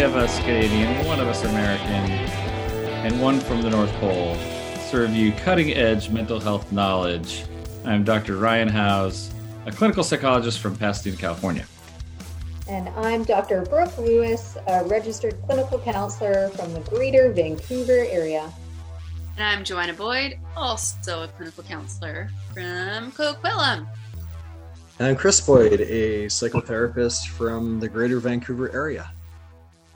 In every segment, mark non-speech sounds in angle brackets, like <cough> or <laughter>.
three of us Canadian, one of us American, and one from the North Pole serve you cutting edge mental health knowledge. I'm Dr. Ryan Howes, a clinical psychologist from Pasadena, California. And I'm Dr. Brooke Lewis, a registered clinical counselor from the greater Vancouver area. And I'm Joanna Boyd, also a clinical counselor from Coquitlam. And I'm Chris Boyd, a psychotherapist from the greater Vancouver area.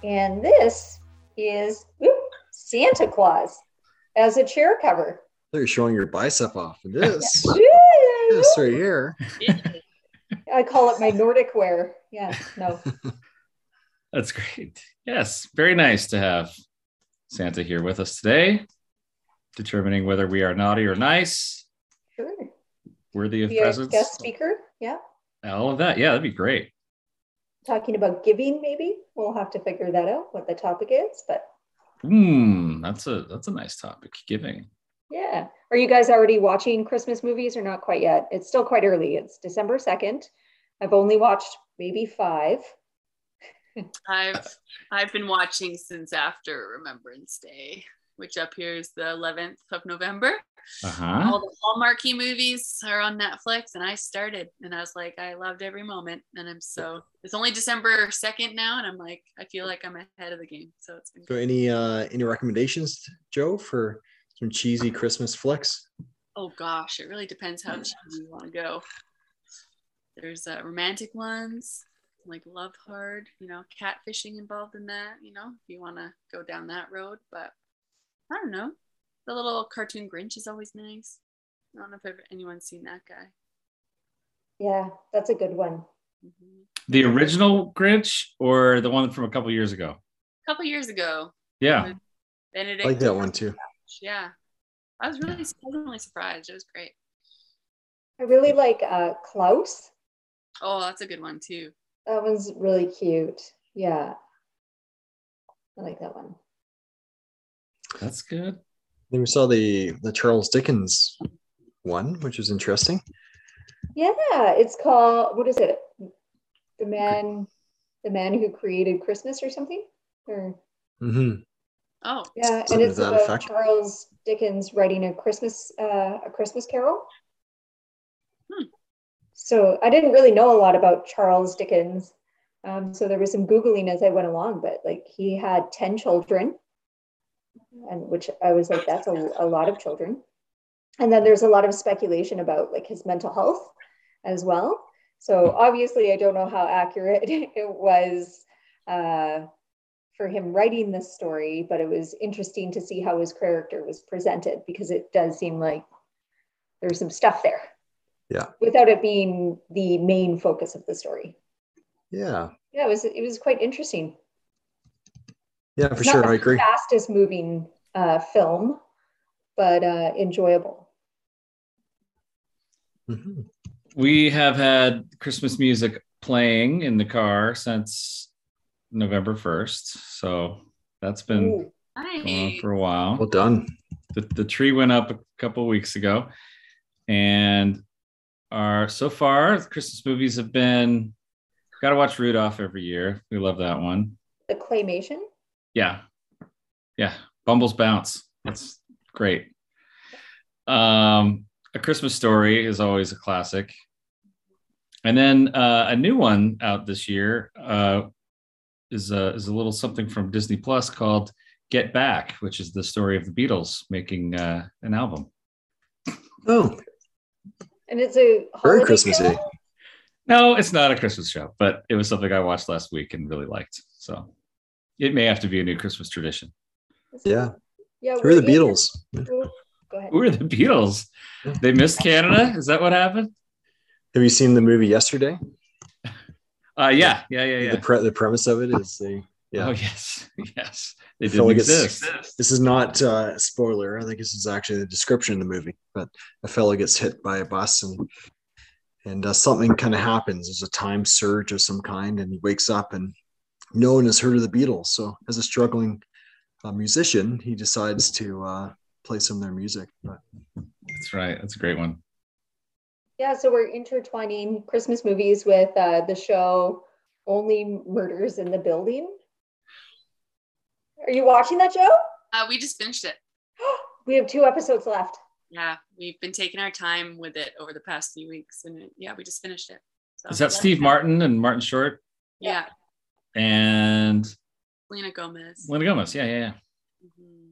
And this is whoop, Santa Claus as a chair cover. You're showing your bicep off. This, <laughs> this right here. I call it my Nordic wear. Yeah, no. <laughs> That's great. Yes, very nice to have Santa here with us today, determining whether we are naughty or nice, Sure. worthy of Be a presents. guest speaker. Yeah. All of that. Yeah, that'd be great. Talking about giving, maybe. We'll have to figure that out, what the topic is. But Hmm, that's a that's a nice topic. Giving. yeah. Are you guys already watching Christmas movies or not quite yet? It's still quite early. It's December 2nd. I've only watched maybe five. I've I've been watching since after Remembrance Day, which up here is the 11th of November. Uh huh. All the Hallmarky movies are on Netflix, and I started, and I was like, I loved every moment, and I'm so. It's only December 2nd now, and I'm like, I feel like I'm ahead of the game. So it's been. So, any uh, any recommendations, Joe, for some cheesy Christmas flicks? Oh gosh, it really depends how cheesy you want to go. There's uh, romantic ones like Love Hard, you know, catfishing involved in that, you know, if you want to go down that road. But I don't know. The little cartoon Grinch is always nice. I don't know if anyone's seen that guy. Yeah, that's a good one. hmm The original Grinch or the one from a couple years ago? A couple years ago, Yeah. Benedict. I like that one too. Yeah, I was really pleasantly surprised. It was great. I really like uh, Klaus. Oh, that's a good one too. That one's really cute. Yeah. I like that one. That's good. Then we saw the the Charles Dickens one, which was interesting. Yeah, it's called what is it? The man the man who created Christmas or something? Or hmm Oh, yeah, and it's that about effect. Charles Dickens writing a Christmas uh, a Christmas carol. Hmm. So I didn't really know a lot about Charles Dickens. Um, so there was some googling as I went along, but like he had ten children, and which I was like, that's a, a lot of children. And then there's a lot of speculation about like his mental health as well. So obviously, I don't know how accurate <laughs> it was uh, for him writing this story, but it was interesting to see how his character was presented because it does seem like there's some stuff there. Yeah. Without it being the main focus of the story. Yeah, Yeah, it was it was quite interesting. Yeah, for not sure. I agree. Fastest moving uh, film, but uh, enjoyable. Mhm. We have had Christmas music playing in the car since November 1st. So that's been Ooh, going on nice. for a while. Well done. the, the tree went up a couple weeks ago and our so far christmas movies have been gotta watch rudolph every year we love that one the claymation. Yeah. Yeah. Bumble's bounce. That's great. Um a christmas story is always a classic. And then uh, a new one out this year uh, is a, is a little something from disney plus called get back which is the story of the beatles making uh, an album. Oh, And it's a very holiday Christmassy. carol? No, it's not a Christmas show, but it was something I watched last week and really liked. So it may have to be a new Christmas tradition. Yeah. Yeah. Who are the Beatles? Go ahead. Who are the Beatles? They missed Canada. Is that what happened? Have you seen the movie yesterday? Uh, yeah, yeah, yeah, The yeah. pre- the premise of it is they yeah. Oh yes, <laughs> yes. They I feel didn't like exist. This is not uh, a spoiler. I think this is actually the description of the movie. But a fellow gets hit by a bus and and uh, something kind of happens. There's a time surge of some kind, and he wakes up and no one has heard of the Beatles. So as a struggling uh, musician, he decides to uh, play some of their music. But That's right. That's a great one. Yeah, so we're intertwining Christmas movies with uh, the show Only Murders in the Building. Are you watching that show? Uh, we just finished it. <gasps> we have two episodes left. Yeah, we've been taking our time with it over the past few weeks, and yeah, we just finished it. So, Is that Steve Martin and Martin Short Yeah, and Selena Gomez. Lena Gomez? Yeah, yeah, yeah. Mhm.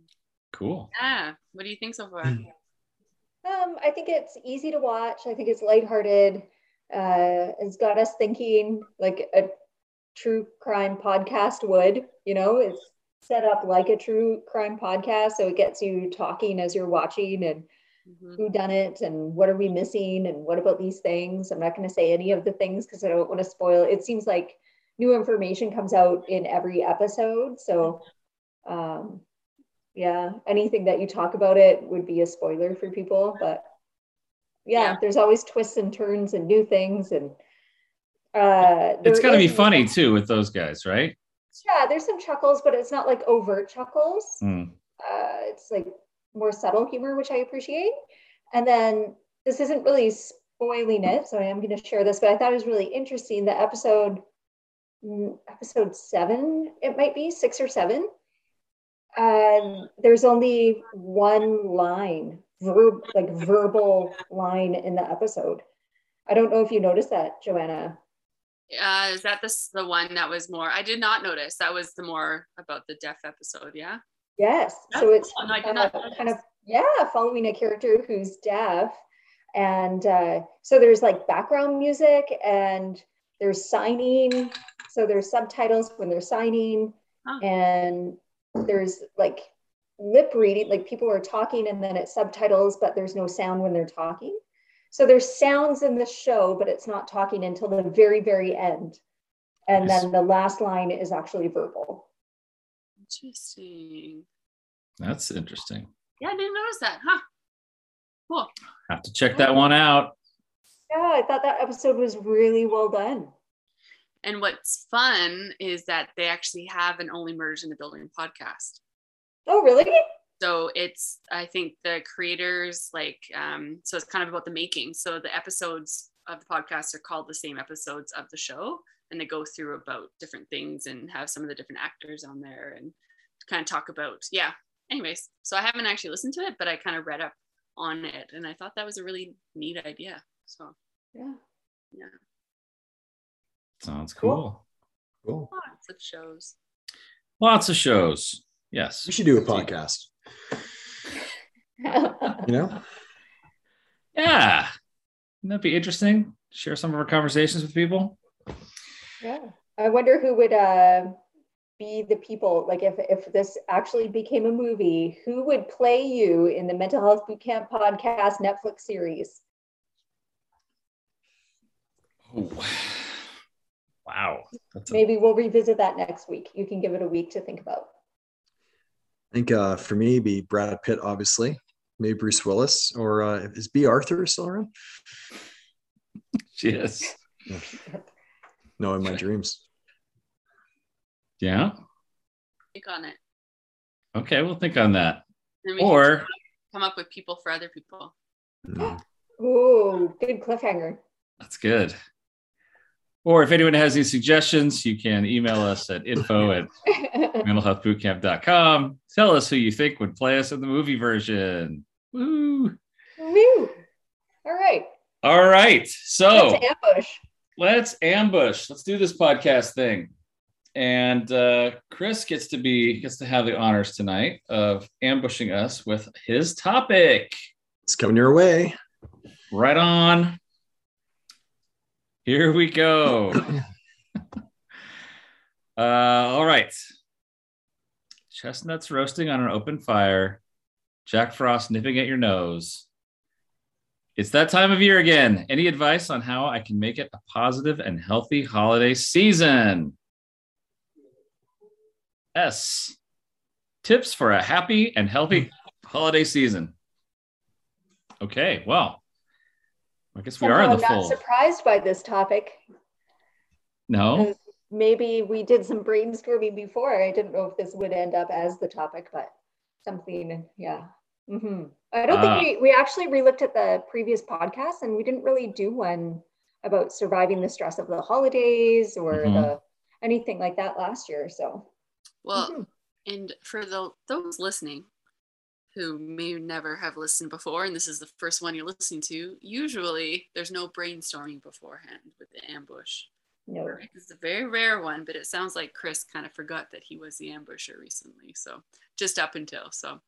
Cool. Yeah, what do you think so far? Um, I think it's easy to watch. I think it's lighthearted. Uh, it's got us thinking like a true crime podcast would. You know, it's set up like a true crime podcast, so it gets you talking as you're watching and Mhm. who done it and what are we missing and what about these things. I'm not going to say any of the things because I don't want to spoil. It seems like new information comes out in every episode, so um, yeah, anything that you talk about it would be a spoiler for people, but yeah, Yeah. there's always twists and turns and new things and uh It's going to be funny too with those guys, right? Yeah, there's some chuckles, but it's not like overt chuckles. Hmm. Uh, it's like more subtle humor, which I appreciate. And then this isn't really spoiling it, so I am going to share this, but I thought it was really interesting. The episode, mm, episode seven, it might be six or seven. Um, there's only one line, verb like verbal line in the episode. I don't know if you noticed that, Joanna. Uh, is that this the one that was more? I did not notice. That was the more about the deaf episode. Yeah. Yes. That's So it's cool. No, uh, kind of yeah, following a character who's deaf, and uh, so there's like background music and there's signing. So there's subtitles when they're signing, Huh. and there's like lip reading, like people are talking and then it's subtitles, but there's no sound when they're talking. So there's sounds in the show, but it's not talking until the very, very end. And Nice. then the last line is actually verbal. Interesting. That's interesting. Yeah, I didn't notice that. Huh. Cool. Have to check that one out. Yeah, I thought that episode was really well done. And what's fun is that they actually have an Only Murders in the Building podcast. Oh, really? So it's, I think the creators like, um, so it's kind of about the making. So the episodes of the podcast are called the same episodes of the show, and they go through about different things and have some of the different actors on there and kind of talk about, yeah. Anyways, so I haven't actually listened to it, but I kind of read up on it, and I thought that was a really neat idea. So Yeah. yeah, Sounds Cool. cool. Cool. lots of shows. Lots of shows. Yes. We should do a podcast. <laughs> You know, Yeah. Wouldn't that be interesting? Share some of our conversations with people. yeah. I wonder who would uh, be the people, like if, if this actually became a movie, who would play you in the Mental Health Bootcamp podcast Netflix series? Oh. Wow. That's a, Maybe we'll revisit that next week. You can give it a week to think about. I think uh, for me, it'd be Brad Pitt, obviously. Maybe Bruce Willis or uh, is Bea Arthur still around? yes. <laughs> No, in my dreams. Yeah. Think on it. Okay, we'll think on that. Then we can Or come up with people for other people. Mm. Ooh, good cliffhanger. that's good. Or if anyone has any suggestions, you can email us at info <laughs> at mentalhealthbootcamp.com. Tell us who you think would play us in the movie version. Woo. Woo. All right. All right. So Let's ambush. let's ambush. Let's do this podcast thing. And uh, Chris gets to be gets to have the honors tonight of ambushing us with his topic. It's coming your way. Right on. Here we go. <coughs> Uh, all right. Chestnuts roasting on an open fire. Jack Frost nipping at your nose. It's that time of year again. Any advice on how I can make it a positive and healthy holiday season? S. Tips for a happy and healthy holiday season. Okay, well, I guess we are in the I'm not full. surprised by this topic. No, maybe we did some brainstorming before. I didn't know if this would end up as the topic, but something, yeah. hmm I don't Ah. think we, we actually relooked at the previous podcast and we didn't really do one about surviving the stress of the holidays or Mhm. the anything like that last year. So Well, Mhm. and for the, those listening who may never have listened before, and this is the first one you're listening to, usually there's no brainstorming beforehand with the ambush. no. It's a very rare one, but it sounds like Chris kind of forgot that he was the ambusher recently. So just up until so.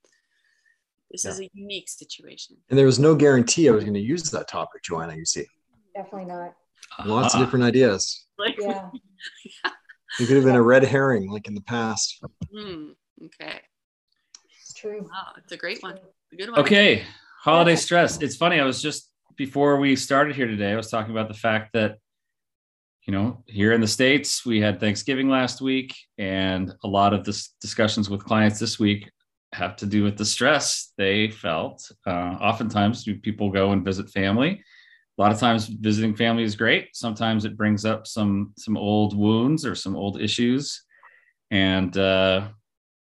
This is a unique situation. And there was no guarantee I was going to use that topic, Joanna. You see, Definitely not. lots of Ah. different ideas. Like, Yeah. <laughs> It could have been a red herring like in the past. hmm, okay. It's true. Wow, it's a great one. A good one. Okay, holiday Yeah. stress. It's funny. I was just before we started here today. I was talking about the fact that you know here in the states we had Thanksgiving last week, and a lot of this discussions with clients this week have to do with the stress they felt. Uh, oftentimes, do people go and visit family. A lot of times, visiting family is great. Sometimes it brings up some some old wounds or some old issues, and uh,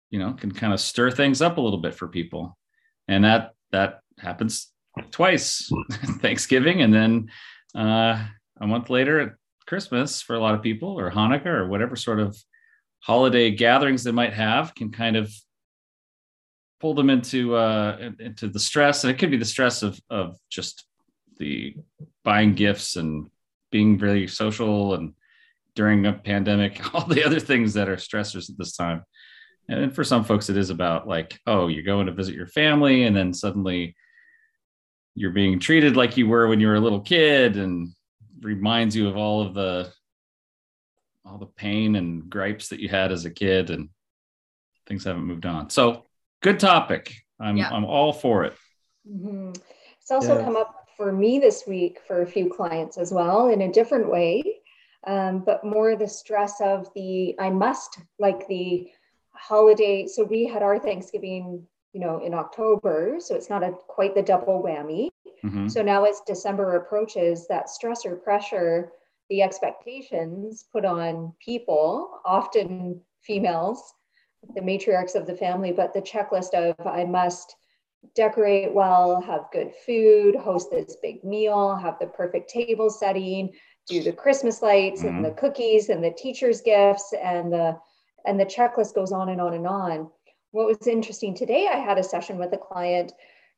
you know can kind of stir things up a little bit for people. And that that happens twice <laughs> thanksgiving and then uh, a month later at christmas for a lot of people or hanukkah or whatever sort of holiday gatherings they might have can kind of pull them into uh, into the stress. And it could be the stress of of just the buying gifts and being very social and during a pandemic <laughs> all the other things that are stressors at this time and for some folks, it is about like, oh, you're going to visit your family, and then suddenly you're being treated like you were when you were a little kid, and reminds you of all of the all the pain and gripes that you had as a kid, and things haven't moved on. So, good topic. I'm Yeah. I'm all for it. hmm It's also Yeah. come up for me this week for a few clients as well in a different way, um, but more the stress of the I must, like the holiday. So we had our Thanksgiving, you know, in October, so it's not a quite the double whammy. Mhm. So now as December approaches, that stress or pressure, the expectations put on people, often females, the matriarchs of the family, but the checklist of I must decorate well, have good food, host this big meal, have the perfect table setting, do the Christmas lights and the cookies and the teachers' gifts and the and the checklist goes on and on and on. What was interesting today, I had a session with a client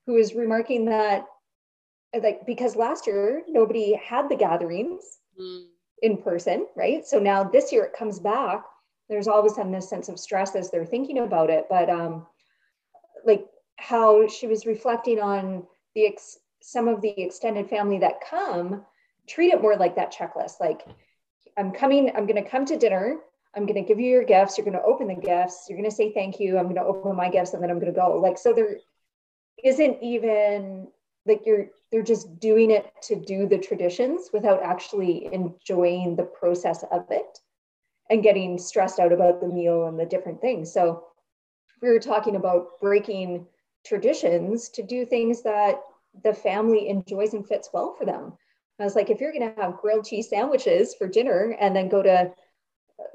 who was remarking that like because last year nobody had the gatherings Mm, in person, right? So now this year it comes back. There's all of a sudden this sense of stress as they're thinking about it. But um, like how she was reflecting on the ex- some of the extended family that come, treat it more like that checklist. Like I'm coming, I'm going to come to dinner. I'm going to give you your gifts. You're going to open the gifts. You're going to say thank you. I'm going to open my gifts and then I'm going to go. Like so, there isn't even like you're they're just doing it to do the traditions without actually enjoying the process of it and getting stressed out about the meal and the different things so we were talking about breaking traditions to do things that the family enjoys and fits well for them i was like if you're going to have grilled cheese sandwiches for dinner and then go to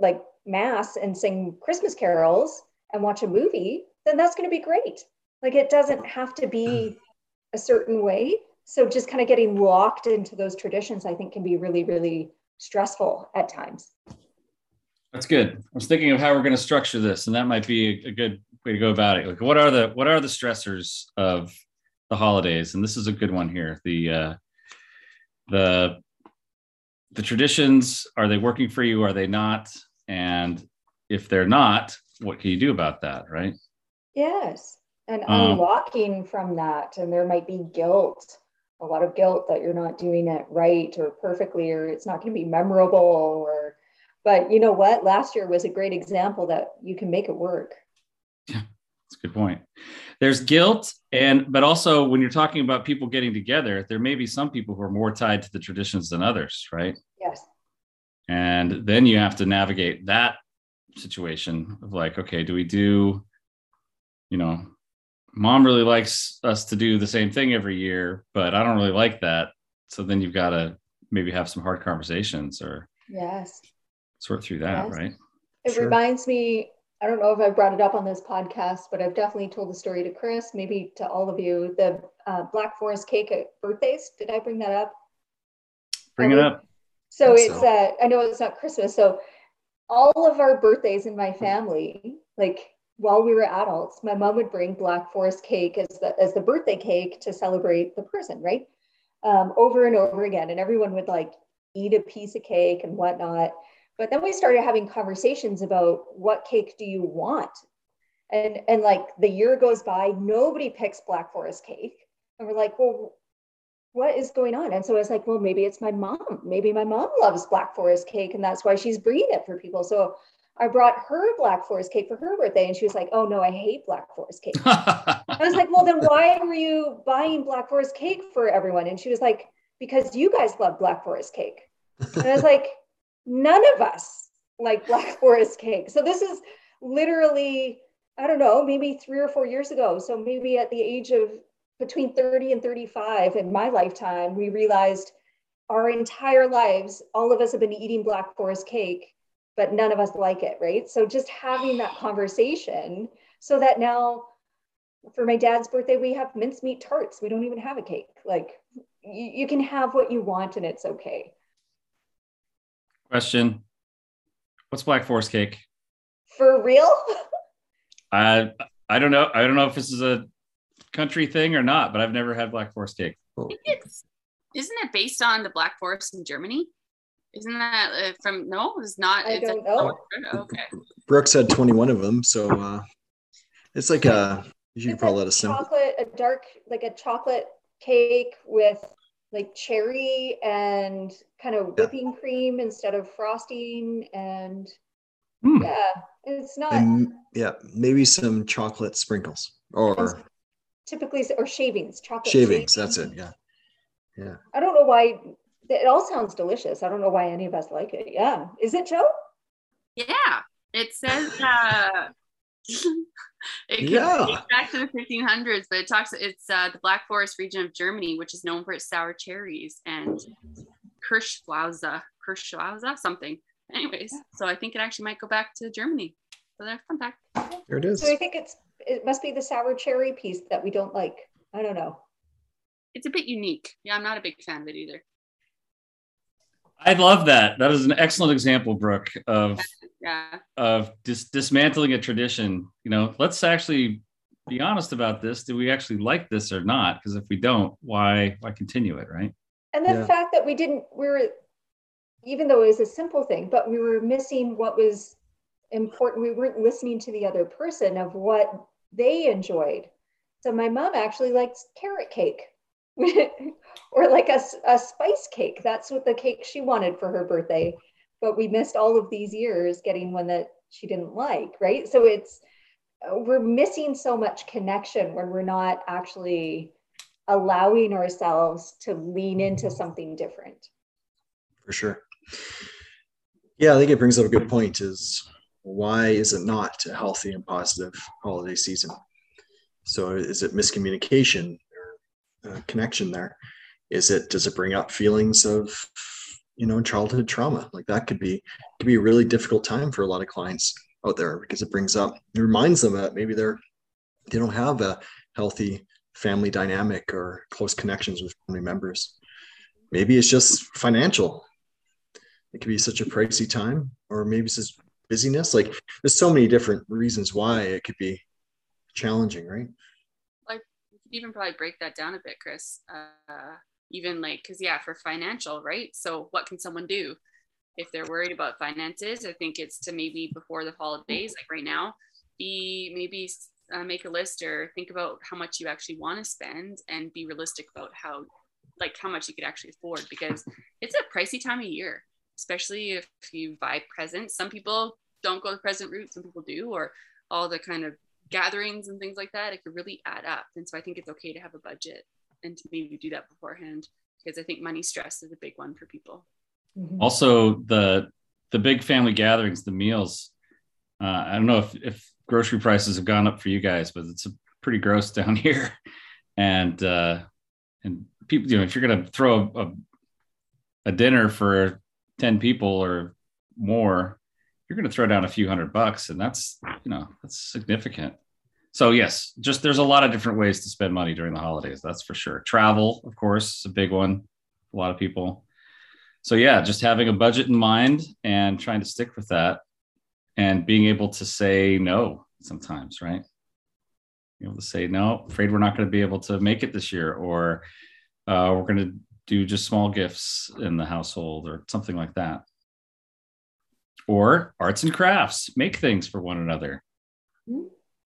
like mass and sing christmas carols and watch a movie then that's going to be great like it doesn't have to be a certain way. So just kind of getting locked into those traditions, I think can be really, really stressful at times. That's good. I was thinking of how we're going to structure this, and that might be a, good way to go about it. Like, what are the what are the stressors of the holidays? And this is a good one here. The uh, the the traditions are they working for you? Are they not? And if they're not, what can you do about that? Right? Yes. And Um, unlocking from that. And there might be guilt, a lot of guilt that you're not doing it right or perfectly, or it's not going to be memorable. Or, but you know what? Last year was a great example that you can make it work. Yeah, that's a good point. There's guilt, and but also when you're talking about people getting together, there may be some people who are more tied to the traditions than others, right? Yes. And then you have to navigate that situation of like, okay, do we do, you know, mom really likes us to do the same thing every year, but I don't really like that. So then you've got to maybe have some hard conversations or Yes. sort through that, Yes. right? It Sure. reminds me I don't know if I brought it up on this podcast, but I've definitely told the story to Chris, maybe to all of you. The uh, Black Forest cake at birthdays. Did I bring that up? Bring it up. So it's so. uh, I know it's not Christmas. So all of our birthdays in my family, like while we were adults, my mom would bring Black Forest cake as the as the birthday cake to celebrate the person, right? Um, over and over again, and everyone would like eat a piece of cake and whatnot. But then we started having conversations about what cake do you want, and and like the year goes by, nobody picks Black Forest cake, and we're like, well, what is going on? And so I was like, well, maybe it's my mom. Maybe my mom loves Black Forest cake, and that's why she's bringing it for people. So I brought her Black Forest cake for her birthday, and she was like, oh no, I hate Black Forest cake. <laughs> I was like, well, then why were you buying Black Forest cake for everyone? And she was like, because you guys love Black Forest cake. And I was like, none of us like Black <laughs> Forest cake. So this is literally, I don't know, maybe three or four years ago. So maybe at the age of between 30 and 35 in my lifetime, we realized our entire lives, all of us have been eating Black Forest cake, but none of us like it, right? So just having that conversation so that now for my dad's birthday, we have mincemeat tarts. We don't even have a cake. Like you, you can have what you want and it's okay. Question: What's Black Forest cake? For real? <laughs> I I don't know. I don't know if this is a country thing or not, but I've never had Black Forest cake. Oh, I think it's isn't it based on the Black Forest in Germany? Isn't that uh, from no? It's not. I it's don't know. Okay. Brooks had 21 of them, so uh, it's like a you It's can call a that a chocolate, a dark, like a chocolate cake with like cherry and kind of Yeah. whipping cream instead of frosting. And Hmm. yeah, it's not And yeah, maybe some chocolate sprinkles or typically, or shavings, chocolate shavings. That's it. Yeah. Yeah. I don't know why. It all sounds delicious. I don't know why any of us like it. Yeah. Is it Joe? Yeah, it says uh, it can Yeah. date back to the 1500s, but it talks. It's uh, the Black Forest region of Germany, which is known for its sour cherries and Kirschlauser, Kirschlauser, something. Anyways, so I think it actually might go back to Germany. So that's fun fact. There it is. So I think it's it must be the sour cherry piece that we don't like. I don't know. It's a bit unique. Yeah, I'm not a big fan of it either. I love that. That is an excellent example, Brooke, of <laughs> Yeah, of dis- dismantling a tradition. You know, let's actually be honest about this. Do we actually like this or not? Because if we don't, why why continue it, right? And the Yeah. fact that we didn't, we were, even though it was a simple thing, but we were missing what was important. We weren't listening to the other person of what they enjoyed. So my mom actually likes carrot cake or like a, a spice cake. That's what the cake she wanted for her birthday. But we missed all of these years getting one that she didn't like, right? So it's, we're missing so much connection when we're not actually allowing ourselves to lean into something different. for sure. Yeah, I think it brings up a good point is why is it not a healthy and positive holiday season? So is it miscommunication connection there? Is it does it bring up feelings of you know childhood trauma? Like that could be could be a really difficult time for a lot of clients out there because it brings up it reminds them that maybe they're they don't have a healthy family dynamic or close connections with family members. Maybe it's just financial it could be such a pricey time or maybe it's just busyness like there's so many different reasons why it could be challenging right even probably break that down a bit, Chris. Uh, even like, because yeah, for financial, right? So, what can someone do if they're worried about finances? I think it's to maybe before the holidays, like right now, be maybe uh, make a list or think about how much you actually want to spend and be realistic about how, like, how much you could actually afford because it's a pricey time of year, especially if you buy presents. Some people don't go the present route, some people do, or all the kind of gatherings and things like that, it could really add up. And so I think it's okay to have a budget and to maybe do that beforehand because I think money stress is a big one for people. Also, the the big family gatherings, the meals. Uh, I don't know if if grocery prices have gone up for you guys, but it's pretty gross down <laughs> here. And uh, and people, you know, if you're gonna throw a, a dinner for ten people or more, you're you're going to throw down a few hundred bucks, and that's you know that's significant. So yes, just there's a lot of different ways to spend money during the holidays. That's for sure. Travel, of course, is a big one. A lot of people. So yeah, just having a budget in mind and trying to stick with that, and being able to say no sometimes, right? Be able to say no. Afraid we're not going to be able to make it this year, or uh, we're going to do just small gifts in the household, or something like that or arts and crafts make things for one another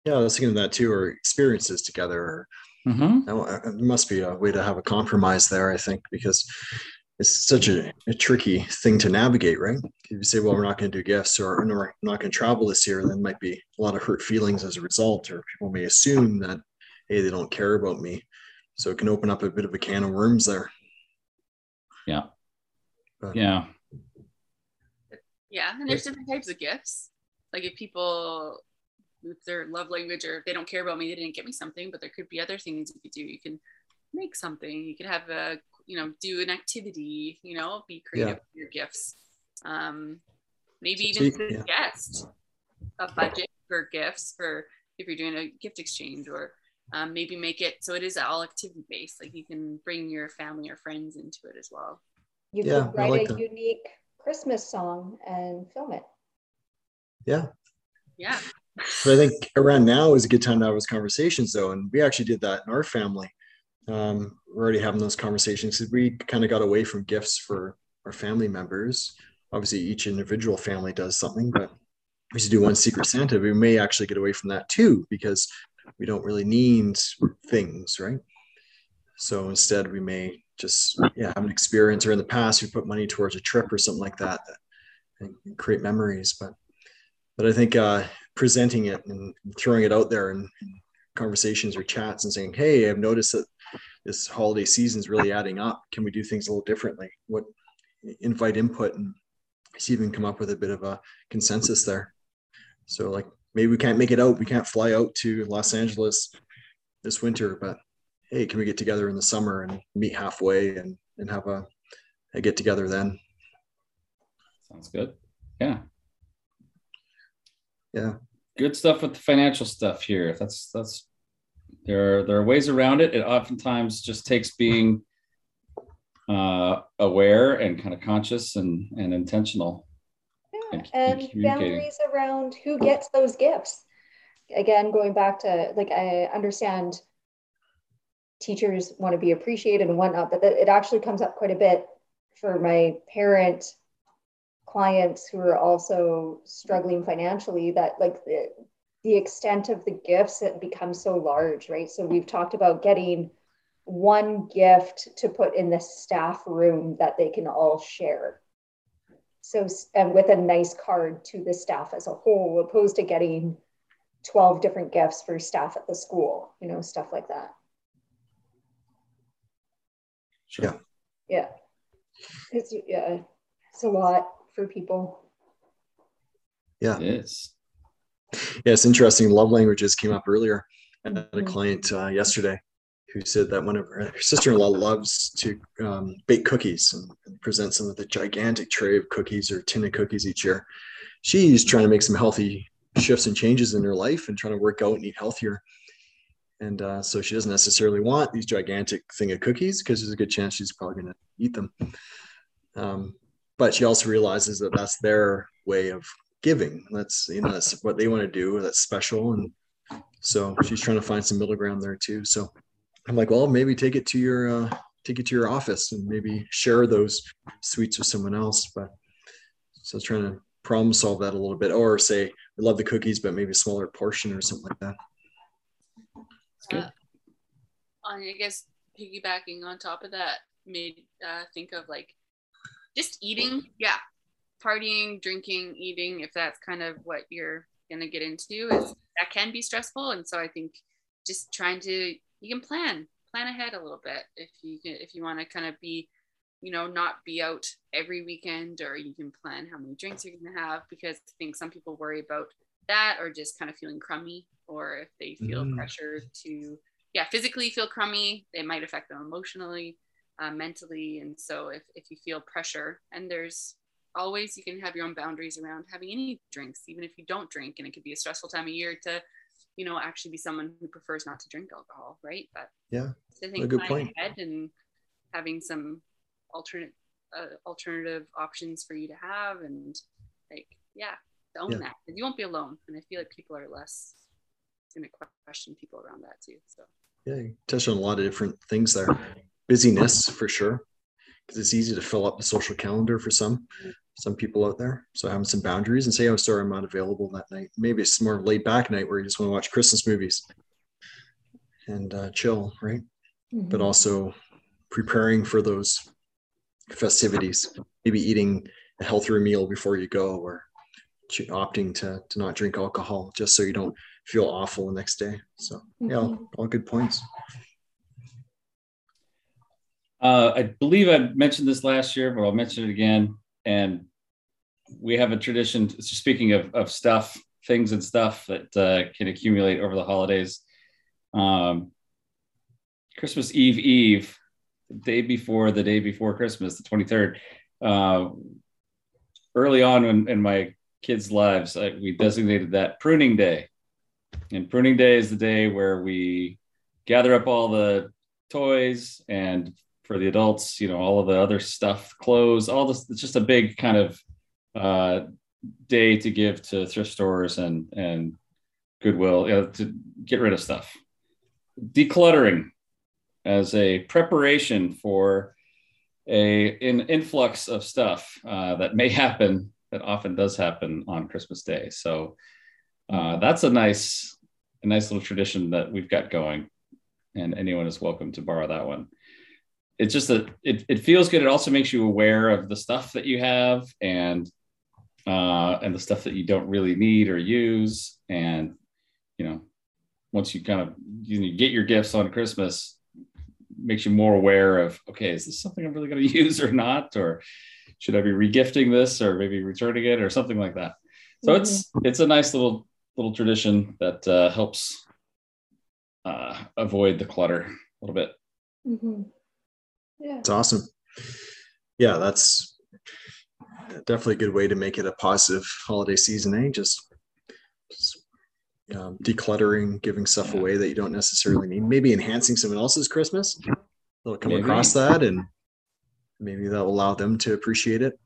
Yeah, I was thinking of that too, or experiences together. mm-hmm. There must be a way to have a compromise there, I think, because it's such a, a tricky thing to navigate, right? If you say, well, we're not going to do gifts or no, we're not going to travel this year, then might be a lot of hurt feelings as a result, or people may assume that, hey, they don't care about me. So it can open up a bit of a can of worms there. yeah But- yeah Yeah, and there's different types of gifts. Like if people, if their love language or if they don't care about me, they didn't get me something, but there could be other things you could do. You can make something. You could have a, you know, do an activity. You know, be creative with your gifts. Um, maybe So even take- suggest a budget for gifts for if you're doing a gift exchange or um, maybe make it so it is all activity based. Like you can bring your family or friends into it as well. You Yeah, could write like a that. unique Christmas song and film it. Yeah. Yeah. But I think around now is a good time to have those conversations, though. And we actually did that in our family. Um, we're already having those conversations. We kind of got away from gifts for our family members. Obviously, each individual family does something, but we should do one Secret Santa. We may actually get away from that too because we don't really need things, right? So instead, we may just yeah have an experience. Or in the past, we put money towards a trip or something like that, and create memories. But but I think uh, presenting it and throwing it out there in, conversations or chats and saying, "Hey, I've noticed that this holiday season is really adding up. Can we do things a little differently? What invite input and see if we can come up with a bit of a consensus there." So, like, maybe we can't make it out. We can't fly out to Los Angeles this winter, but hey, can we get together in the summer and meet halfway and and have a, a get together then? sounds good yeah Yeah. good stuff with the financial stuff here that's that's there are there are ways around it it oftentimes just takes being uh aware and kind of conscious and and intentional Yeah, And and boundaries around who gets those gifts. Again, going back to like I understand teachers want to be appreciated and whatnot, but it actually comes up quite a bit for my parent clients who are also struggling financially that like the, the extent of the gifts it becomes so large right? So we've talked about getting one gift to put in the staff room that they can all share. So and with a nice card to the staff as a whole opposed to getting 12 different gifts for staff at the school you know stuff like that. Sure. Yeah. yeah. It's yeah it's a lot for people Yeah. it is Yeah, it's interesting. Love languages came up earlier. I had a Mhm. client uh, yesterday who said that one of her, her sister-in-law loves to um, bake cookies and, and presents them with a gigantic tray of cookies or tin of cookies each year. She's trying to make some healthy shifts and changes in her life and trying to work out and eat healthier. And uh, so she doesn't necessarily want these gigantic thing of cookies because there's a good chance she's probably going to eat them. Um, but she also realizes that that's their way of giving. That's you know that's what they want to do. That's special, and so she's trying to find some middle ground there too. So I'm like, well, maybe take it to your uh, take it to your office and maybe share those sweets with someone else. But so trying to problem solve that a little bit, or say we love the cookies, but maybe a smaller portion or something like that. it's good Uh, I guess piggybacking on top of that made uh, think of like just eating. Yeah, partying, drinking, eating. If that's kind of what you're gonna get into, is that can be stressful. And so I think just trying to you can plan plan ahead a little bit if you can if you want to kind of be you know not be out every weekend or you can plan how many drinks you're going to have because i think some people worry about that or just kind of feeling crummy or if they feel Mm. pressure to yeah physically feel crummy it might affect them emotionally uh, mentally and so if, if you feel pressure and there's always you can have your own boundaries around having any drinks, even if you don't drink. And it could be a stressful time of year to, you know, actually be someone who prefers not to drink alcohol, right? But Yeah, I think a good point. ahead and having some alternate uh, alternative options for you to have and like yeah own Yeah. that you won't be alone and i feel like people are less going to question people around that too so yeah, you touched on a lot of different things there. Busyness for sure, because it's easy to fill up the social calendar for some some people out there. So having some boundaries and say, "Oh, sorry, I'm not available that night." Maybe it's more of a laid back night where you just want to watch Christmas movies and uh, chill, right? But Mhm. also preparing for those festivities. Maybe eating a healthier meal before you go, or opting to to not drink alcohol just so you don't feel awful the next day. So yeah, all, all good points. Uh, I believe I mentioned this last year, but I'll mention it again. And we have a tradition. Speaking of, of stuff, things and stuff that uh, can accumulate over the holidays. Um, Christmas Eve Eve, the day before the day before Christmas, the twenty third. Uh, early on in, in my kids' lives, uh, we designated that pruning day. And pruning day is the day where we gather up all the toys and for the adults, you know, all of the other stuff, clothes, all this. It's just a big kind of uh, day to give to thrift stores and and Goodwill you know, to get rid of stuff. Decluttering as a preparation for a an influx of stuff uh, that may happen that often does happen on Christmas Day. So uh, that's a nice a nice little tradition that we've got going, and anyone is welcome to borrow that one it's just that it, it feels good. It also makes you aware of the stuff that you have and uh, and the stuff that you don't really need or use. And you know, once you kind of you, know, you get your gifts on Christmas, makes you more aware of okay, is this something I'm really going <laughs> to use or not, or should I be regifting this or maybe returning it or something like that. So it's it's a nice little little tradition that uh, helps uh, avoid the clutter a little bit. Mhm. Yeah. It's awesome. Yeah, that's definitely a good way to make it a positive holiday season, eh? Just, just um, decluttering, giving stuff Yeah. away that you don't necessarily need, maybe enhancing someone else's Christmas. They'll come Maybe. across that and maybe that will allow them to appreciate it.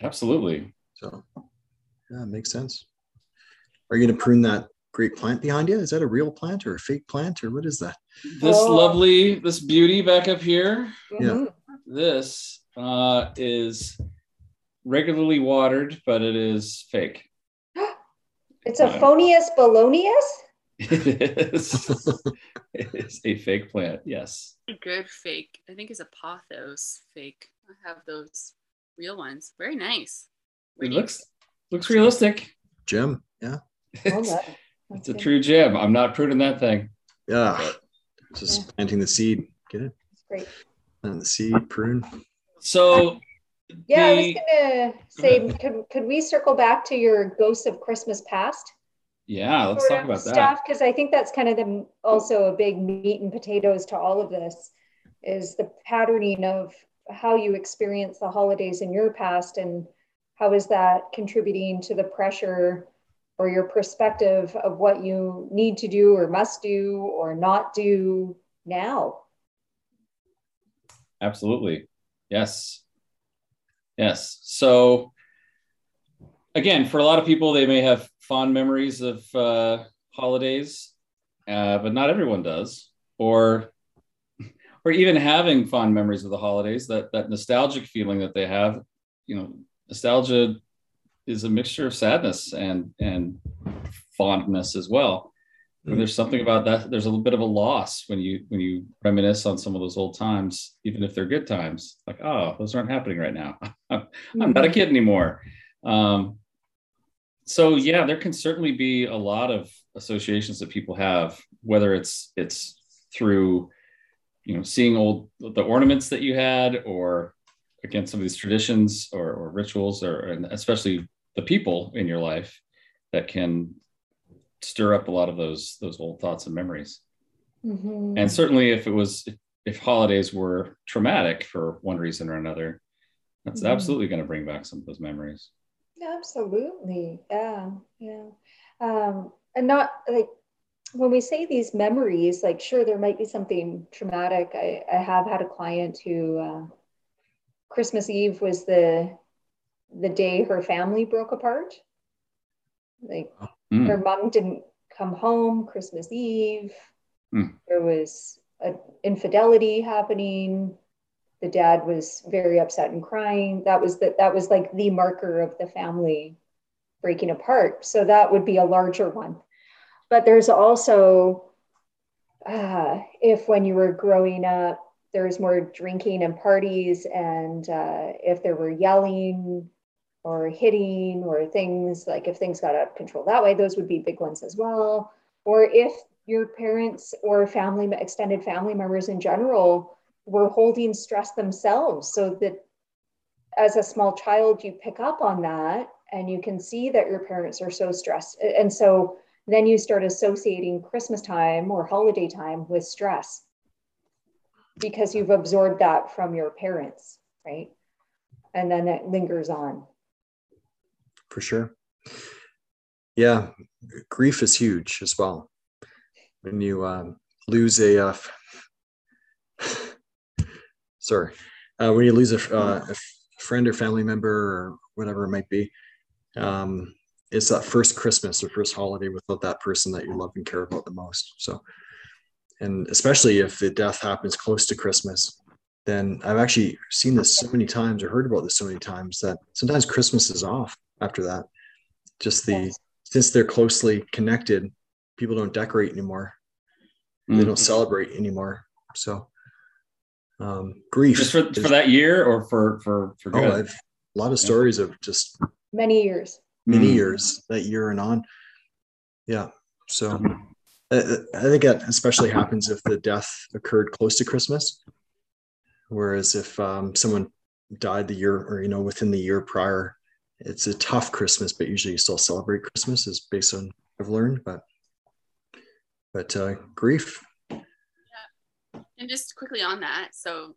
Absolutely. So, yeah, it makes sense. Are you going to prune that great plant behind you? Is that a real plant or a fake plant or what is that? This Oh. lovely, this beauty back up here, Yeah. Mhm. this uh, is regularly watered, but it is fake. <gasps> It's a Yeah. phonius balonius. It is, <laughs> it is a fake plant. Yes. a good fake i think it's a pothos fake i have those real ones very nice Where It do you- looks looks realistic. Jim? Yeah. It's, it's That's a true gem. I'm not pruning that thing. Yeah. But- Just planting the seed. Get it? That's great. Plant the seed, prune. So Yeah, I was gonna say, could could we circle back to your ghosts of Christmas past? yeah, let's talk of about that. stuff because I think that's kind of the also a big meat and potatoes to all of this is the patterning of how you experience the holidays in your past and how is that contributing to the pressure or your perspective of what you need to do or must do or not do now. Absolutely. Yes. Yes. So, again, for a lot of people, they may have fond memories of uh, holidays, uh, but not everyone does. Or, <laughs> or even having fond memories of the holidays, that that nostalgic feeling that they have. You know, nostalgia is a mixture of sadness and and fondness as well. But there's something about that. There's a little bit of a loss when you when you reminisce on some of those old times, even if they're good times. Like, oh, those aren't happening right now. <laughs> I'm not a kid anymore. Um, so yeah, there can certainly be a lot of associations that people have, whether it's it's through you know seeing old the ornaments that you had, or again some of these traditions or, or rituals, or and especially the people in your life that can stir up a lot of those those old thoughts and memories Mhm. and certainly if it was if holidays were traumatic for one reason or another That's Mhm. absolutely going to bring back some of those memories. Absolutely. Yeah. Yeah. Um, and not like when we say these memories, like, sure, there might be something traumatic. I, I have had a client who uh, Christmas Eve was the the day her family broke apart. Like Mm. her mom didn't come home Christmas Eve. Mm. There was an infidelity happening. The dad was very upset and crying. That was the, that was like the marker of the family breaking apart. So that would be a larger one. But there's also uh, if when you were growing up there was more drinking and parties, and uh, if there were yelling or hitting or things like if things got out of control that way, those would be big ones as well. Or if your parents or family, extended family members in general, were holding stress themselves, so that as a small child, you pick up on that and you can see that your parents are so stressed. And so then you start associating Christmas time or holiday time with stress because you've absorbed that from your parents, right? And then it lingers on. For sure. Yeah, grief is huge as well. When you um, lose a, uh, <laughs> sorry, uh, when you lose a, uh, a friend or family member or whatever it might be, um, it's that first Christmas or first holiday without that person that you love and care about the most. So, and especially if the death happens close to Christmas, then I've actually seen this so many times or heard about this so many times that sometimes Christmas is off after that. Just the Yes. since they're closely connected, people don't decorate anymore. They Mm. don't celebrate anymore. So um, grief. Just for, is- for that year or for for for oh. I've a lot of Yeah. stories of just Many years. many Mm. years that year and on. Yeah. So Mhm. I, I think that especially happens if the death occurred close to Christmas. Whereas if um, someone died the year or, you know, within the year prior, it's a tough Christmas, but usually you still celebrate Christmas is based on I've learned, but, but uh, grief. Yeah, and just quickly on that, so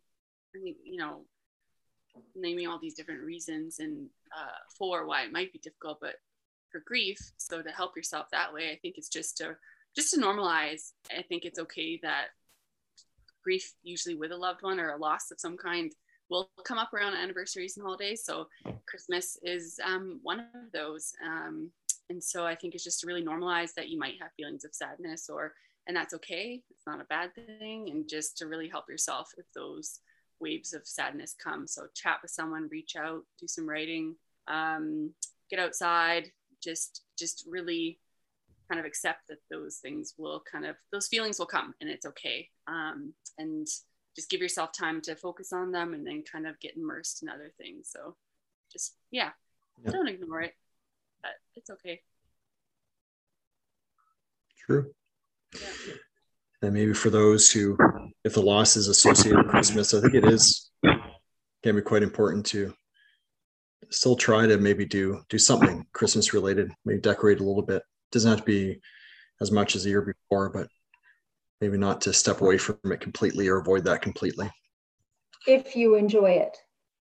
I mean, you know, naming all these different reasons and uh, for why it might be difficult, but for grief, so to help yourself that way, I think it's just to just to normalize. I think it's okay that grief, usually with a loved one or a loss of some kind, will come up around anniversaries and holidays. So Christmas is um, one of those. Um, and so I think it's just to really normalize that you might have feelings of sadness or and that's okay it's not a bad thing and just to really help yourself if those waves of sadness come so chat with someone reach out do some writing um, get outside just just really kind of accept that those things will kind of those feelings will come and it's okay um, and just give yourself time to focus on them and then kind of get immersed in other things so just yeah, Yeah. don't ignore it but it's okay True. yeah. And maybe for those who, if the loss is associated with Christmas, I think it is can be quite important to still try to maybe do do something Christmas related, maybe decorate a little bit. Doesn't have to be as much as the year before, but maybe not to step away from it completely or avoid that completely. If you enjoy it.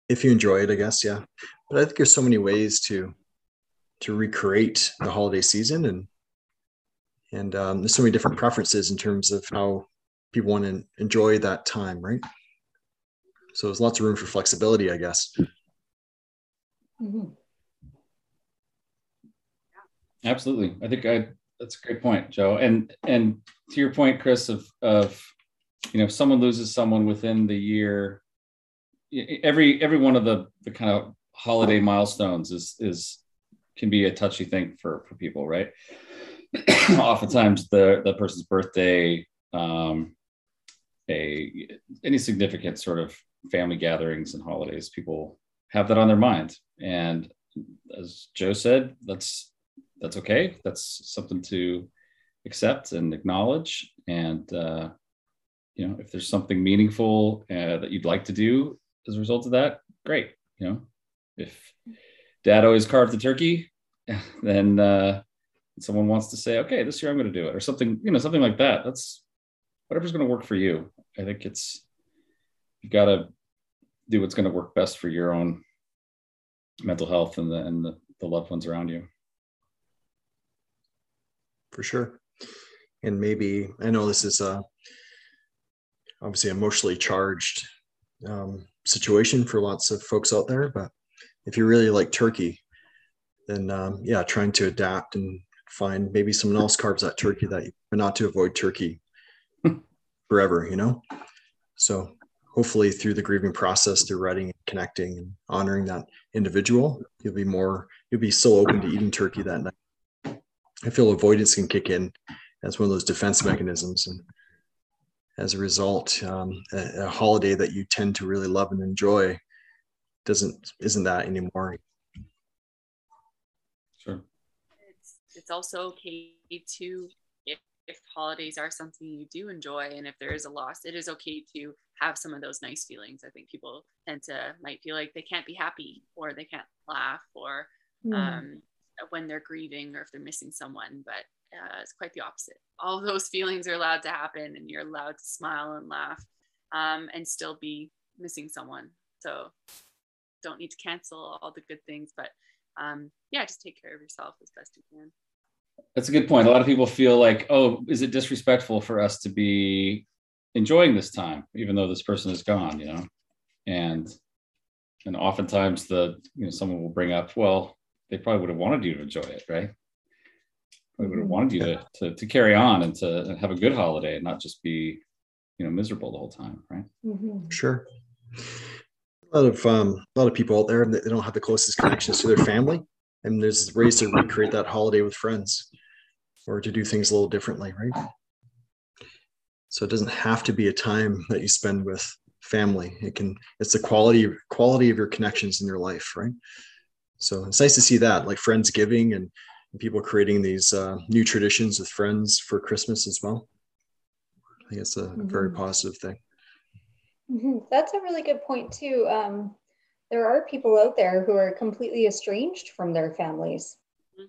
If you enjoy it, I guess, yeah. But I think there's so many ways to to recreate the holiday season and and um, there's so many different preferences in terms of how people want to enjoy that time, right? So there's lots of room for flexibility, I guess. Mhm. Absolutely. I think I that's a great point, Joe. And and to your point, Chris, of of you know, if someone loses someone within the year, every every one of the the kind of holiday milestones is is can be a touchy thing for for people, right? <clears throat> Oftentimes the the person's birthday, um, a any significant sort of family gatherings and holidays, people have that on their mind. And as Joe said, that's that's okay. That's something to accept and acknowledge. And uh, you know, if there's something meaningful uh, that you'd like to do as a result of that, great. You know, if Dad always carved the turkey, <laughs> then uh, someone wants to say, okay, this year I'm going to do it, or something. You know, something like that. That's whatever's going to work for you. I think it's you've got to do what's going to work best for your own mental health and the and the, the loved ones around you. For sure. And maybe I know this is a obviously emotionally charged um, situation for lots of folks out there, but if you really like turkey, then um, yeah, trying to adapt and find maybe someone else carves that turkey that you, but not to avoid turkey <laughs> forever, you know? So hopefully through the grieving process, through writing and connecting and honoring that individual, you'll be more, you'll be so open to eating turkey that night. I feel avoidance can kick in as one of those defense mechanisms. And as a result, um, a, a holiday that you tend to really love and enjoy doesn't, isn't that anymore. Sure. It's, it's also okay to if holidays are something you do enjoy and if there is a loss it is okay to have some of those nice feelings i think people tend to might feel like they can't be happy or they can't laugh or mm. um, when they're grieving or if they're missing someone but uh, it's quite the opposite all those <laughs> feelings are allowed to happen and you're allowed to smile and laugh um, and still be missing someone so don't need to cancel all the good things but um, yeah just take care of yourself as best you can that's a good point. A lot of people feel like, oh, is it disrespectful for us to be enjoying this time, even though this person is gone, you know? And and oftentimes the you know someone will bring up, well, they probably would have wanted you to enjoy it, right? They would have wanted you to, to, to carry on and to have a good holiday and not just be, you know, miserable the whole time, right? Mm-hmm. Sure. A lot of um, a lot of people out there they don't have the closest connections to their family, and there's ways to recreate that holiday with friends or to do things a little differently, right? So it doesn't have to be a time that you spend with family. It can it's the quality quality of your connections in your life, right? So it's nice to see that, like friendsgiving and, and people creating these uh, new traditions with friends for Christmas as well. I think it's a mm-hmm. very positive thing. Mm-hmm. That's a really good point too. Um, there are people out there who are completely estranged from their families, mm-hmm.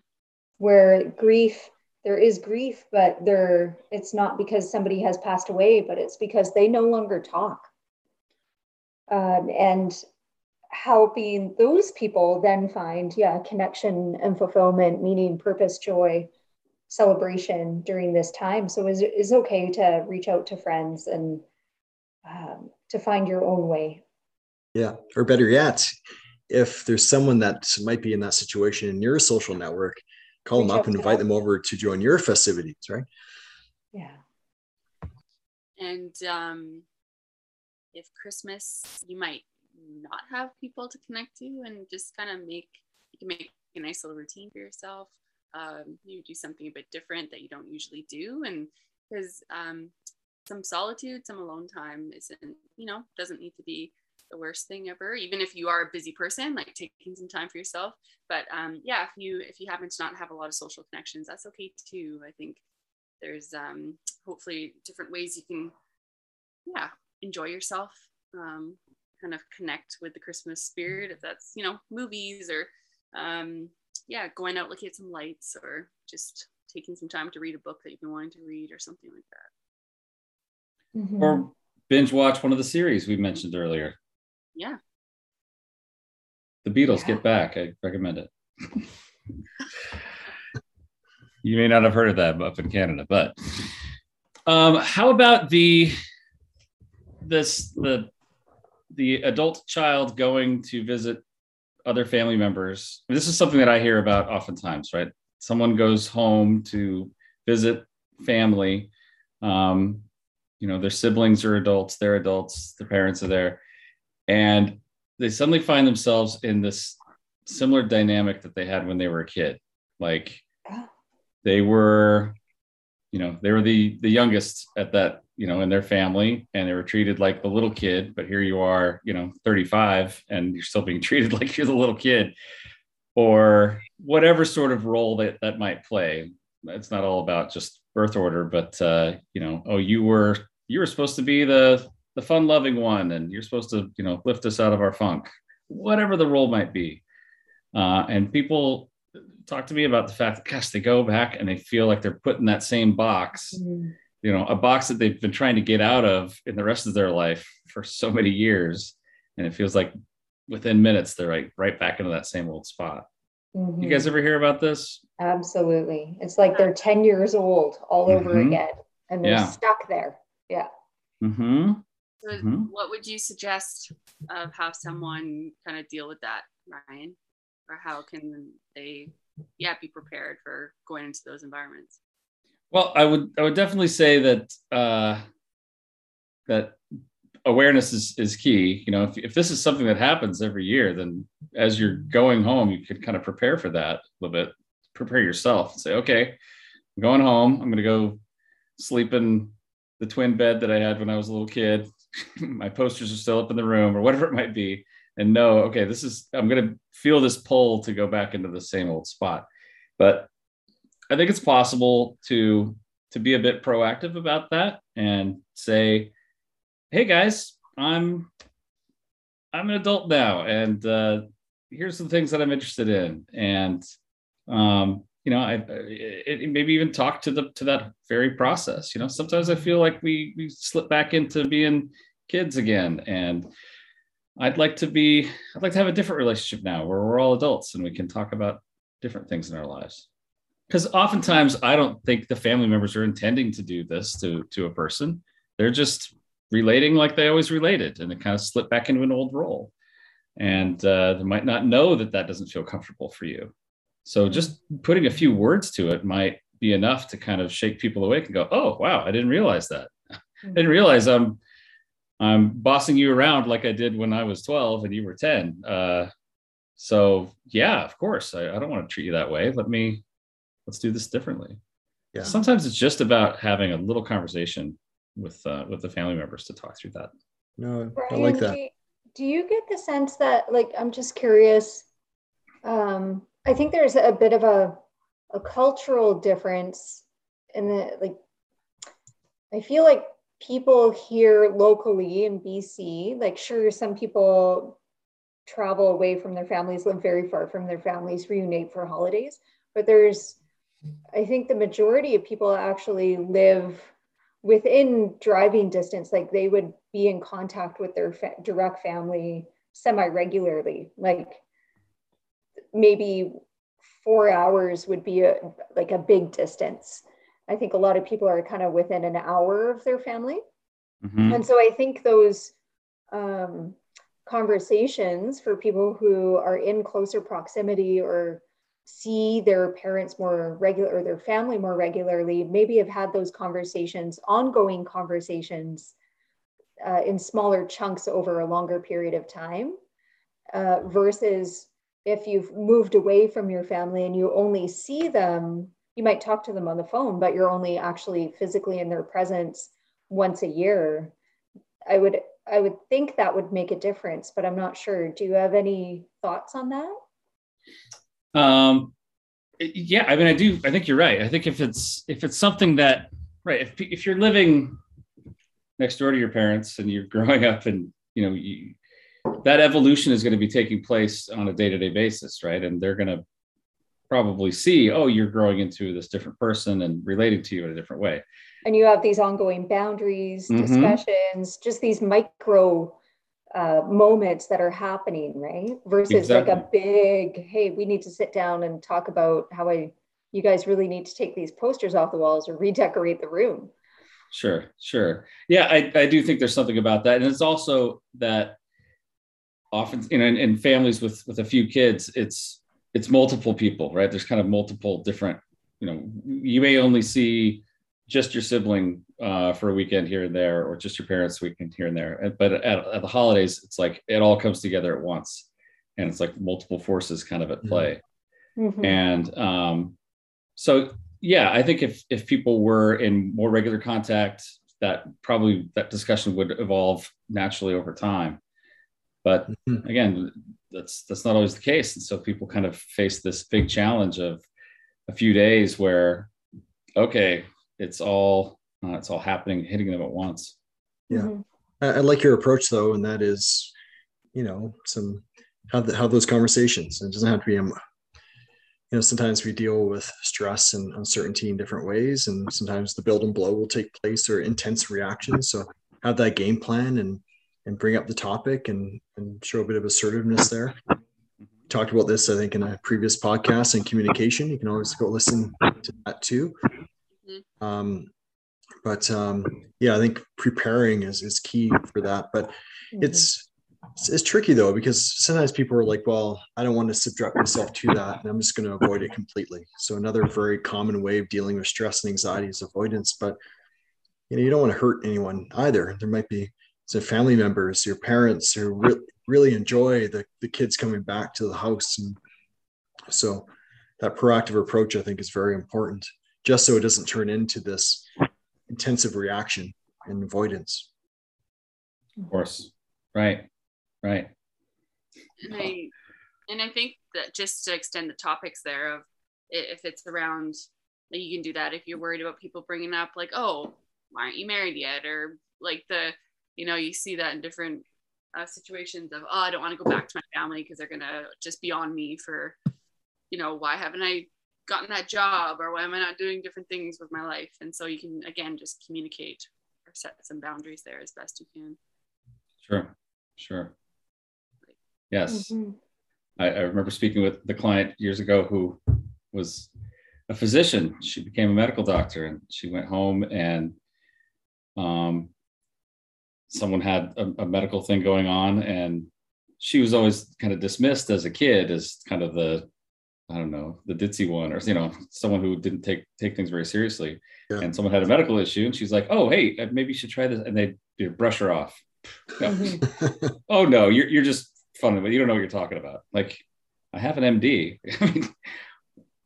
where grief there is grief, but there it's not because somebody has passed away, but it's because they no longer talk. Um, and helping those people then find, yeah, connection and fulfillment, meaning, purpose, joy, celebration during this time. So is is okay to reach out to friends and um, to find your own way. Yeah, or better yet, if there's someone that might be in that situation in your social network call them up and invite them over to join your festivities, right? Yeah. And um, if Christmas, you might not have people to connect to, and just kind of make you can make a nice little routine for yourself. Um, you do something a bit different that you don't usually do, and because um, some solitude, some alone time isn't, you know, doesn't need to be the worst thing ever even if you are a busy person like taking some time for yourself but um, yeah if you if you happen to not have a lot of social connections that's okay too i think there's um, hopefully different ways you can yeah enjoy yourself um, kind of connect with the christmas spirit if that's you know movies or um, yeah going out looking at some lights or just taking some time to read a book that you've been wanting to read or something like that mm-hmm. or binge watch one of the series we mentioned earlier yeah. The Beatles yeah. Get Back. I recommend it. <laughs> you may not have heard of that up in Canada, but um, how about the this the the adult child going to visit other family members? This is something that I hear about oftentimes, right? Someone goes home to visit family. Um, you know, their siblings are adults, they're adults, their parents are there and they suddenly find themselves in this similar dynamic that they had when they were a kid like they were you know they were the the youngest at that you know in their family and they were treated like the little kid but here you are you know 35 and you're still being <laughs> treated like you're the little kid. Or whatever sort of role that that might play. It's not all about just birth order but uh you know oh you were you were supposed to be the the fun loving one and you're supposed to you know lift us out of our funk. Whatever the role might be. Uh, and people talk to me about the fact that gosh they go back and they feel like they're put in that same box mm-hmm. you know a box that they've been trying to get out of in the rest of their life for so many years and it feels like within minutes they're like right back into that same old spot. Mhm. You guys ever hear about this? Absolutely. It's like they're 10 years old all over Mhm. again and they're Yeah. stuck there. Yeah. Mm-hmm. So Mhm. what would you suggest of how someone kind of deal with that, Ryan? Or how can they, yeah, be prepared for going into those environments? Well, I would I would definitely say that uh, that awareness is is key. You know, if if this is something that happens every year, then as you're going home, you could kind of prepare for that a little bit. Prepare yourself and say, okay, I'm going home. I'm going to go sleep in the twin bed that I had when I was a little kid. <laughs> My posters are still up in the room, or whatever it might be, and know, okay, this is I'm going to feel this pull to go back into the same old spot. But I think it's possible to to be a bit proactive about that and say, "Hey guys, I'm I'm an adult now, and uh, here's some things that I'm interested in." And um, you know, I it, maybe even talk to the to that very process. You know, sometimes I feel like we we slip back into being kids again, and I'd like to be I'd like to have a different relationship now, where we're all adults and we can talk about different things in our lives because oftentimes I don't think the family members are intending to do this to to a person. They're just relating like they always related, and it kind of slip back into an old role. And uh, they might not know that that doesn't feel comfortable for you. So just putting a few words to it might be enough to kind of shake people awake and go, "Oh, wow, I didn't realize that. <laughs> I didn't realize I'm I'm bossing you around like I did when I was 12 and you were 10." Uh, so yeah, of course, I, I don't want to treat you that way. Let me let's do this differently. Yeah. Sometimes it's just about having a little conversation with uh, with the family members to talk through that. No, I Brian, like do that. you- Do you get the sense that, like, I'm just curious. Um, I think there's a bit of a a cultural difference in the like. I feel like people here locally in BC, like, sure, some people travel away from their families, live very far from their families, reunite for holidays, but there's, I think, the majority of people actually live within driving distance like they would be in contact with their fa- direct family semi regularly like maybe 4 hours would be a, like a big distance i think a lot of people are kind of within an hour of their family Mhm. and so I think those um, conversations for people who are in closer proximity or see their parents more regular or their family more regularly, maybe have had those conversations, ongoing conversations uh, in smaller chunks over a longer period of time uh, versus if you've moved away from your family and you only see them, you might talk to them on the phone, but you're only actually physically in their presence once a year i would i would think that would make a difference but i'm not sure do you have any thoughts on that Um, yeah, I mean, I do. I think you're right. I think if it's if it's something that right, if if you're living next door to your parents and you're <laughs> growing up, and you know, you, that evolution is going to be taking place on a day to day basis, right? And they're going to probably see, oh, you're growing into this different person and relating to you in a different way. and you have these ongoing boundaries Mhm. discussions just these micro uh, moments that are happening right versus like a big hey we need to sit down and talk about how i you guys really need to take these posters off the walls or redecorate the room Sure, sure. Yeah, I, I do think there's something about that. And it's also that often, you know, in, in families with with a few kids, it's it's multiple people, right? There's kind of multiple different, you know, you may only see just your sibling uh, for a weekend here and there, or just your parents weekend here and there. But at, at the holidays, it's like it all comes together at once. And it's like multiple forces kind of at play Mhm. and um, so yeah i think if if people were in more regular contact that probably that discussion would evolve naturally over time but Mhm. again that's that's not always the case and so people kind of face this big challenge of a few days where okay it's all uh, it's all happening hitting them at once Yeah. Mhm. I, I like your approach though, and that is, you know, some have the, have those conversations. It doesn't have to be a, you know, sometimes we deal with stress and uncertainty in different ways, and sometimes the build and blow will take place or intense reactions. So have that game plan and and bring up the topic and, and show a bit of assertiveness there. Talked about this, I think, in a previous podcast and communication. You can always go listen to that too. Mhm. Um, but um, yeah, I think preparing is, is key for that. But Mhm. it's, it's it's tricky though because sometimes people are like, well, I don't want to subject myself to that, and I'm just going to avoid it completely. So another very common way of dealing with stress and anxiety is avoidance. But you know, you don't want to hurt anyone either. There might be some family members, your parents who re- really enjoy the, the kids coming back to the house. And so that proactive approach, I think, is very important, just so it doesn't turn into this intensive reaction and avoidance. Of course. Right. Right. and I and I think that just to extend the topics there of if it's around like you can do that if you're worried about people bringing up like oh why aren't you married yet or like the you know you see that in different uh, situations of oh I don't want to go back to my family because they're gonna just be on me for you know why haven't I gotten that job or why am I not doing different things with my life and so you can again just communicate or set some boundaries there as best you can Sure. Sure. Yes. Mhm. I, I remember speaking with the client years ago who was a physician. She became a medical doctor and she went home and um, someone had a, a medical thing going on and she was always kind of dismissed as a kid as kind of the I don't know the ditzy one or you know someone who didn't take take things very seriously. Yeah. And someone had a medical issue and she's like, oh hey uh, maybe you should try this and they you know, brush her off. <laughs> No. Mhm. <laughs> oh no, you're you're just funny, but you don't know what you're talking about. Like, I have an MD. <laughs> I mean,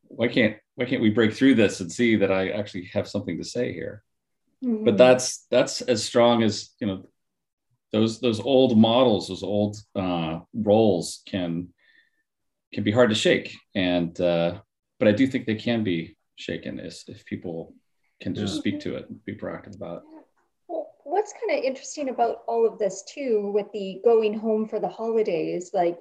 why can't why can't we break through this and see that I actually have something to say here? But Mhm. that's that's as strong as you know. Those those old models, those old uh, roles can can be hard to shake, and uh, but I do think they can be shaken if if people can just Yeah. speak to it and be proactive about it. Well, what's kind of interesting about all of this too, with the going home for the holidays, like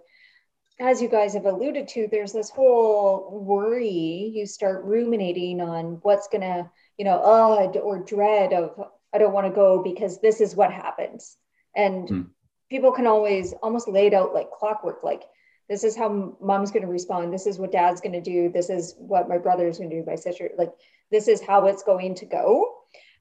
as you guys have alluded to, there's this whole worry. You start ruminating on what's gonna, you know, oh, or dread of I don't want to go because this is what happens, and Hmm. people can always almost lay it out like clockwork, like this is how mom's going to respond. This is what dad's going to do. This is what my brother's going to do my sister like this is how it's going to go.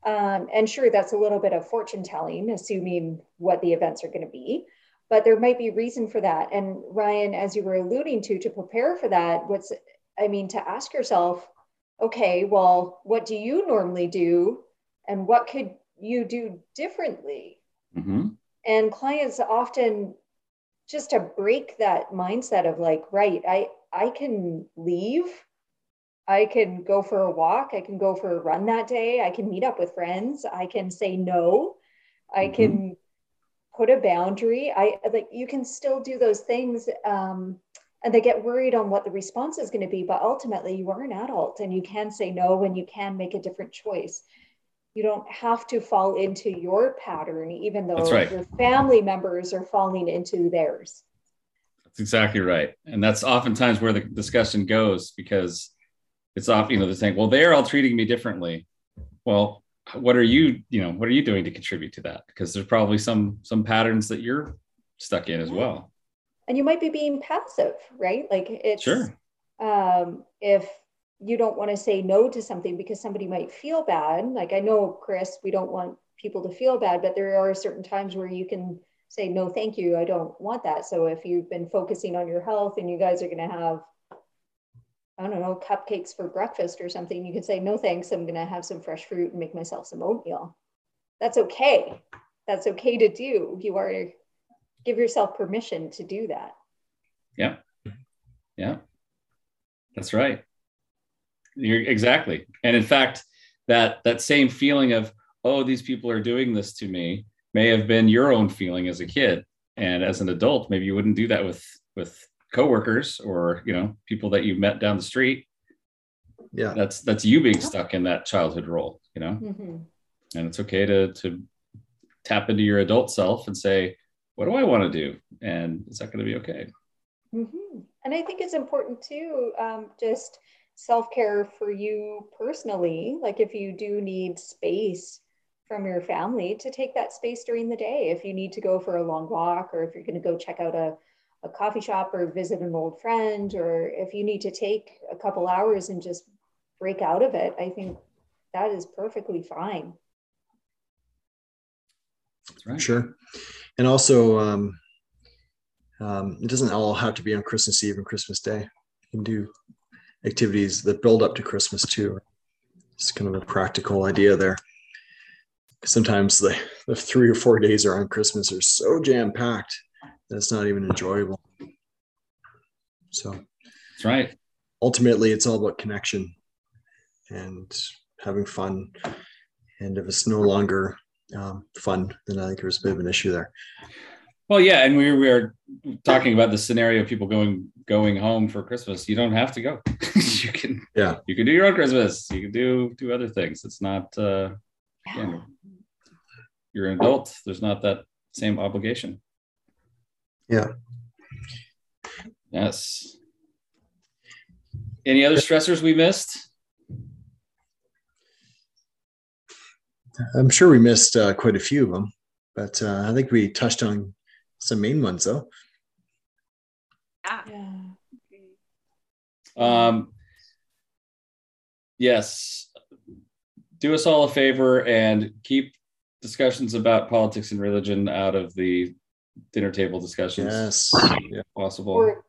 Um, and sure that's a little bit of fortune telling assuming what the events are going to be but there might be reason for that. And ryan as you were alluding to to prepare for that what's i mean to ask yourself okay well what do you normally do and what could you do differently? Mhm. And clients often just to break that mindset of like right i i can leave. I can go for a walk. I can go for a run that day. I can meet up with friends. I can say no. I Mhm. can put a boundary. I like you can still do those things um, and they get worried on what the response is going to be but ultimately you are an adult and you can say no and you can make a different choice you don't have to fall into your pattern even though right. your family members are falling into theirs That's exactly right. And that's oftentimes where the discussion goes because it's off, you know, they're saying, well, they're all treating me differently. Well, what are you, you know, what are you doing to contribute to that? Because there's probably some some patterns that you're stuck in as well. and you might be being passive right like it's Sure. um, if you don't want to say no to something because somebody might feel bad like i know chris we don't want people to feel bad but there are certain times where you can say no thank you i don't want that so if you've been focusing on your health and you guys are going to have i don't know cupcakes for breakfast or something you can say no thanks i'm going to have some fresh fruit and make myself some oatmeal that's okay that's okay to do you are give yourself permission to do that Yeah. Yeah. That's right. You're exactly. And in fact, that that same feeling of, oh, these people are doing this to me may have been your own feeling as a kid. And as an adult, maybe you wouldn't do that with with coworkers or you know people that you met down the street. Yeah. That's that's you being stuck in that childhood role, you know. Mhm. And it's okay to to tap into your adult self and say, what do I want to do? And is that going to be okay? hmm And I think it's important too, um, just self care for you personally. Like if you do need space from your family to take that space during the day if you need to go for a long walk or if you're going to go check out a, a coffee shop or visit an old friend or if you need to take a couple hours and just break out of it i think that is perfectly fine That's right. Sure. And also, um, um, it doesn't all have to be on Christmas Eve and Christmas Day. You can do activities that build up to Christmas too. It's kind of a practical idea there. Sometimes the, the three or four days around Christmas are so jam packed that it's not even enjoyable. So That's right. ultimately, it's all about connection and having fun. And if it's no longer um, fun, then I think there's a bit of an issue there. Well, yeah, and we we were talking about the scenario of people going going home for Christmas. You don't have to go. <laughs> you can Yeah. you can do your own Christmas. You can do do other things. It's not uh yeah. you're an adult. There's not that same obligation. Yeah. Yes. Any other stressors we missed? I'm sure we missed uh, quite a few of them, but uh, I think we touched on some main ones though. Yeah. yeah. Um, yes. Do us all a favor and keep discussions about politics and religion out of the dinner table discussions. Yes. Yeah. if possible. or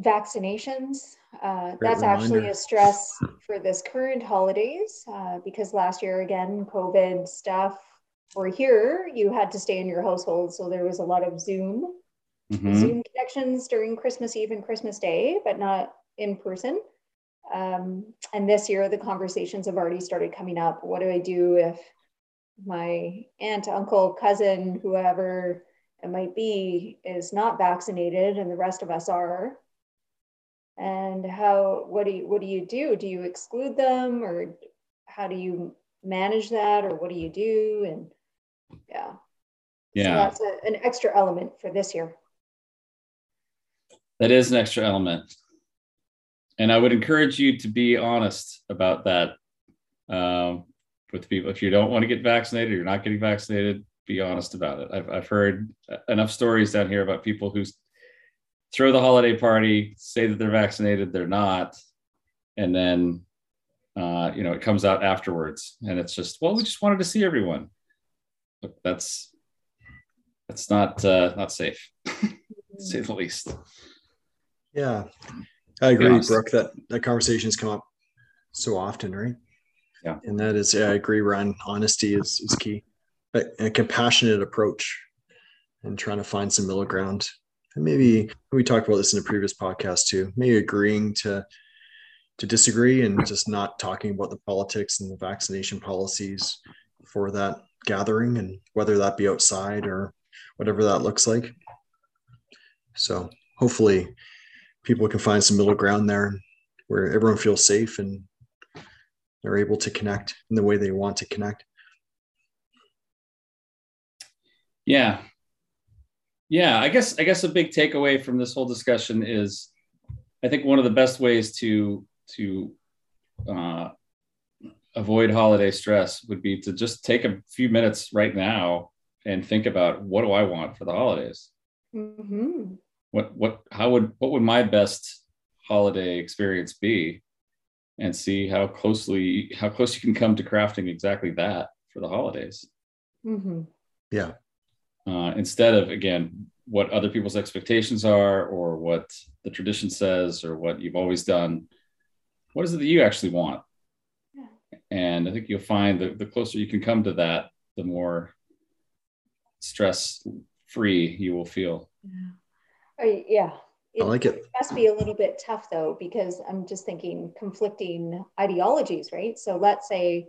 vaccinations. Uh, Great that's actually a stress for this current holidays uh, because last year, again, COVID stuff. Or here, you had to stay in your household, so there was a lot of Zoom Mhm. Zoom connections during Christmas Eve and Christmas Day, but not in person. Um, and this year, the conversations have already started coming up. What do I do if my aunt, uncle, cousin, whoever it might be, is not vaccinated and the rest of us are? And how? What do you? What do you do? Do you exclude them, or how do you manage that, or what do you do? And yeah, so Yeah, that's a, an extra element for this year. that is an extra element. And I would encourage you to be honest about that um, with people. If you don't want to get vaccinated, you're not getting vaccinated, be honest about it. I've, I've heard enough stories down here about people who throw the holiday party, say that they're vaccinated, they're not, and then uh, you know it comes out afterwards, and it's just well, we just wanted to see everyone. Look, that's that's not uh, not safe, to <laughs> say the least. Yeah. I agree, honest. Brooke, that that conversations come up so often, right? Yeah. And that is, yeah, I agree, Ryan. Honesty is, is key. A, a compassionate approach and trying to find some middle ground. And maybe we talked about this in a previous podcast too. Maybe agreeing to to disagree and just not talking about the politics and the vaccination policies for that gathering and whether that be outside or whatever that looks like. So hopefully people can find some middle ground there where everyone feels safe and they're able to connect in the way they want to connect. Yeah. Yeah, I guess I guess a big takeaway from this whole discussion is I think one of the best ways to to uh, avoid holiday stress would be to just take a few minutes right now and think about what do I want for the holidays? hmm What what how would what would my best holiday experience be? And see how closely how close you can come to crafting exactly that for the holidays hmm Yeah. uh, instead of again what other people's expectations are or what the tradition says or what you've always done what is it that you actually want Yeah. And i think you'll find that the closer you can come to that the more stress free you will feel I, yeah. I like it. must be a little bit tough though, because I'm just thinking conflicting ideologies, right? So let's say,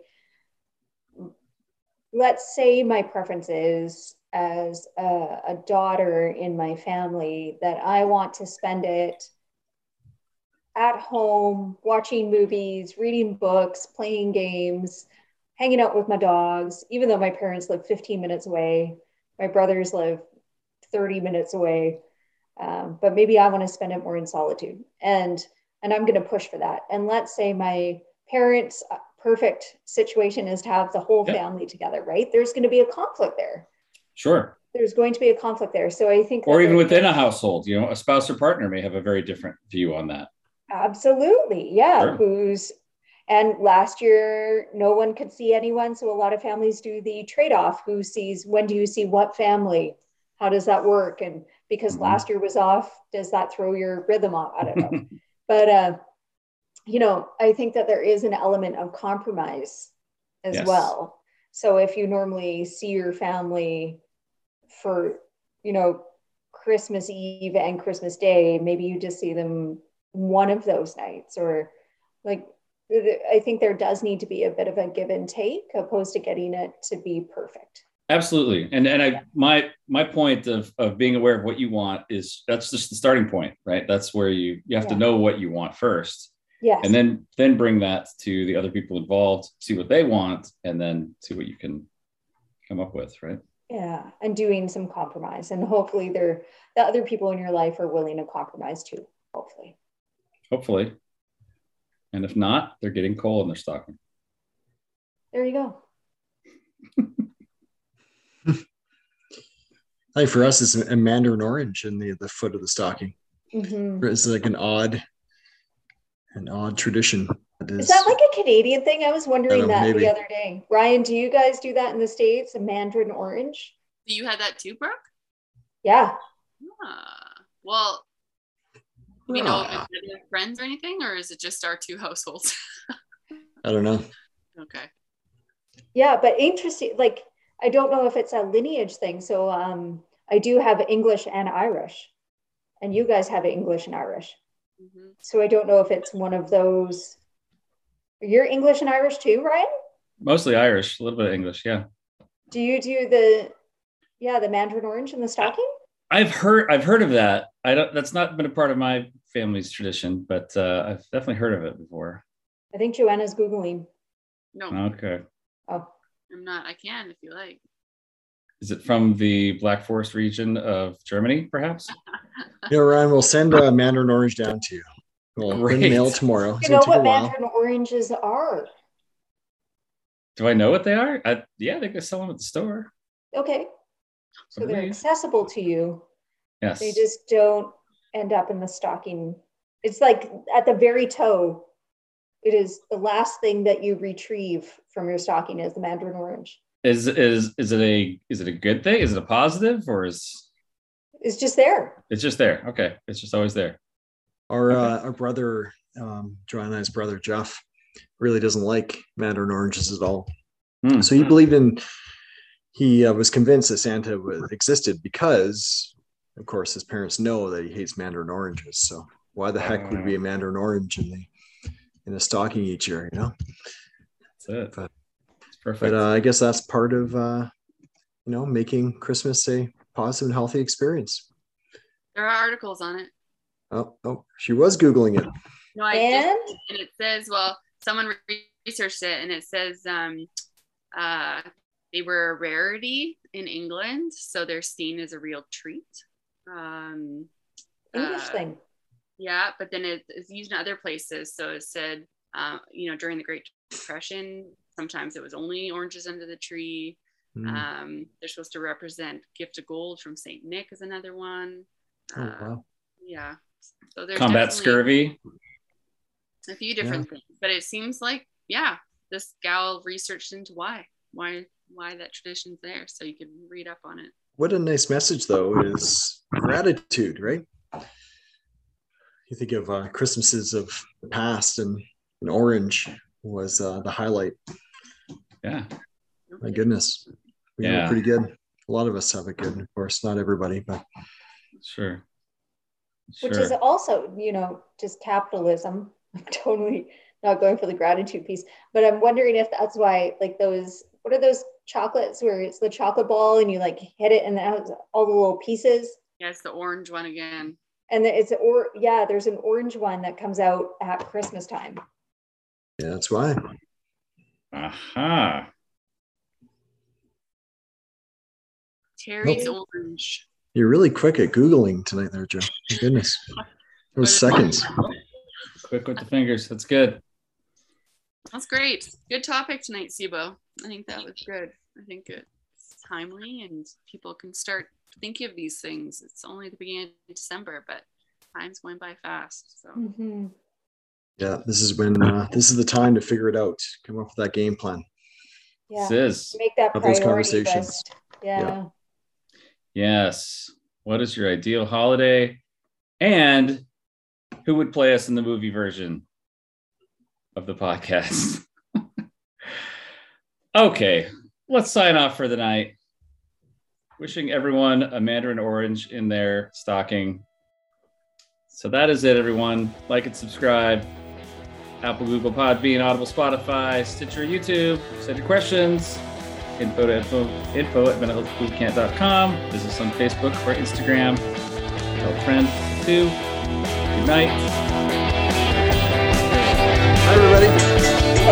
let's say my preference is as a, a daughter in my family that I want to spend it at home, watching movies, reading books, playing games, hanging out with my dogs, even though my parents live 15 minutes away, my brothers live 30 minutes away um, but maybe I want to spend it more in solitude, and and I'm going to push for that. And let's say my parents perfect situation is to have the whole Yeah. family together, right? There's going to be a conflict there. Sure. There's going to be a conflict there. So I think, Or even within a household, you know, a spouse or partner may have a very different view on that. Absolutely. Yeah. Sure. Who's, and last year, no one could see anyone. So a lot of families do the trade off who sees, when do you see what family? How does that work? And because Mhm. last year was off, does that throw your rhythm off? I don't know. <laughs> but, uh, you know, I think that there is an element of compromise as Yes. well. So if you normally see your family for, you know, Christmas Eve and Christmas Day, maybe you just see them one of those nights or like I think there does need to be a bit of a give and take opposed to getting it to be perfect. Absolutely. And and I my my point of of being aware of what you want is that's just the starting point, right? That's where you you have to know what you want first. Yes. And then then bring that to the other people involved, see what they want, and then see what you can come up with, right? yeah, and doing some compromise and hopefully they're the other people in your life are willing to compromise too. Hopefully. Hopefully. And if not, they're getting coal in their stocking. There you go. <laughs> I think for us, it's a mandarin orange in the, the foot of the stocking. Mhm. It's like an odd, an odd tradition. That Is that like a Canadian thing? I was wondering know, that maybe. the other day. Ryan, do you guys do that in the States? A mandarin orange? Do you have that too, Brooke? Yeah. Ah, well, do we know if it's other friends or anything, or is it just our two households? <laughs> I don't know. okay. Yeah, but interesting. Like, I don't know if it's a lineage thing. So um, I do have English and Irish, and you guys have English and Irish. hmm So I don't know if it's one of those. You're English and Irish too, Ryan? Mostly Irish, a little bit of English, yeah. Do you do the, yeah, the mandarin orange and the stocking? I've heard I've heard of that. I don't that's not been a part of my family's tradition, but uh, I've definitely heard of it before. I think Joanna's Googling. No, Okay. Oh, I'm not. I can if you like. Is it from the Black Forest region of Germany, perhaps? <laughs> You know, Ryan, we'll send a mandarin orange down to you. We'll bring the Great. mail tomorrow. It's you know what mandarin oranges are? Do I know what they are? I, yeah, they could sell them at the store. Okay. So they're believe. accessible to you. Yes. They just don't end up in the stocking. It's like at the very toe. It is the last thing that you retrieve from your stocking is the mandarin orange. Is is is it a is it a good thing? Is it a positive or is It's just there. it's just there? Okay, it's just always there. Our Okay. uh, our brother, um, Joanna's brother Jeff, really doesn't like mandarin oranges at all. Hmm. So he believed in. He uh, was convinced that Santa was, existed because, of course, his parents know that he hates mandarin oranges. So why the heck would it be a mandarin orange in the in a stocking each year? You know. That's it. But- It's perfect. But uh, I guess that's part of uh, you know making Christmas a positive and healthy experience. There are articles on it. Oh, oh, she was googling it. No, I And just, and it says, well, someone researched it, and it says um, uh, they were a rarity in England, so they're seen as a real treat. Um, English uh, thing. Yeah, but then it, it's used in other places. So it said, uh, you know, during the Great Depression, sometimes it was only oranges under the tree. Hmm. Um, they're supposed to represent gift of gold from Saint Nick is another one. oh, Uh, wow. Yeah. So there's Combat scurvy. a few different things, but it seems like yeah, this gal researched into why why why that tradition's there, so you can read up on it. What a nice message, though, is gratitude, right? You think of uh, Christmases of the past, and, and orange was uh, the highlight. Yeah. My goodness, we Yeah. were pretty good. A lot of us have it good, of course, not everybody, but Sure. which is also, you know, just capitalism. <laughs> I'm totally not going for the gratitude piece, but I'm wondering if that's why, like those, what are those chocolates where it's the chocolate ball and you like hit it and it has all the little pieces? Yeah, it's the orange one again. And it's or yeah, there's an orange one that comes out at Christmas time. yeah, that's why. Aha. Terry's Oh. orange. You're really quick at Googling tonight, there, Joe. My goodness. <laughs> It was seconds. Quick with the fingers. That's good. That's great. Good topic tonight, Sibo. I think that was good. I think it's timely and people can start thinking of these things. It's only the beginning of December, but time's going by fast. So Mhm. Yeah, this is when uh, this is the time to figure it out. Come up with that game plan. Yeah. This is Make that Have those priority conversations. list. Yeah. yes. What is your ideal holiday? And who would play us in the movie version of the podcast? <laughs> okay, let's sign off for the night. Wishing everyone a mandarin orange in their stocking. So that is it, everyone. Like and subscribe. Apple, Google, Podbean, Audible, Spotify, Stitcher, YouTube. Send your questions. Info to info, info at mentalhealthbootcamp.com. Visit us on Facebook or Instagram. Tell a friend too. Good night.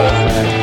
Everybody.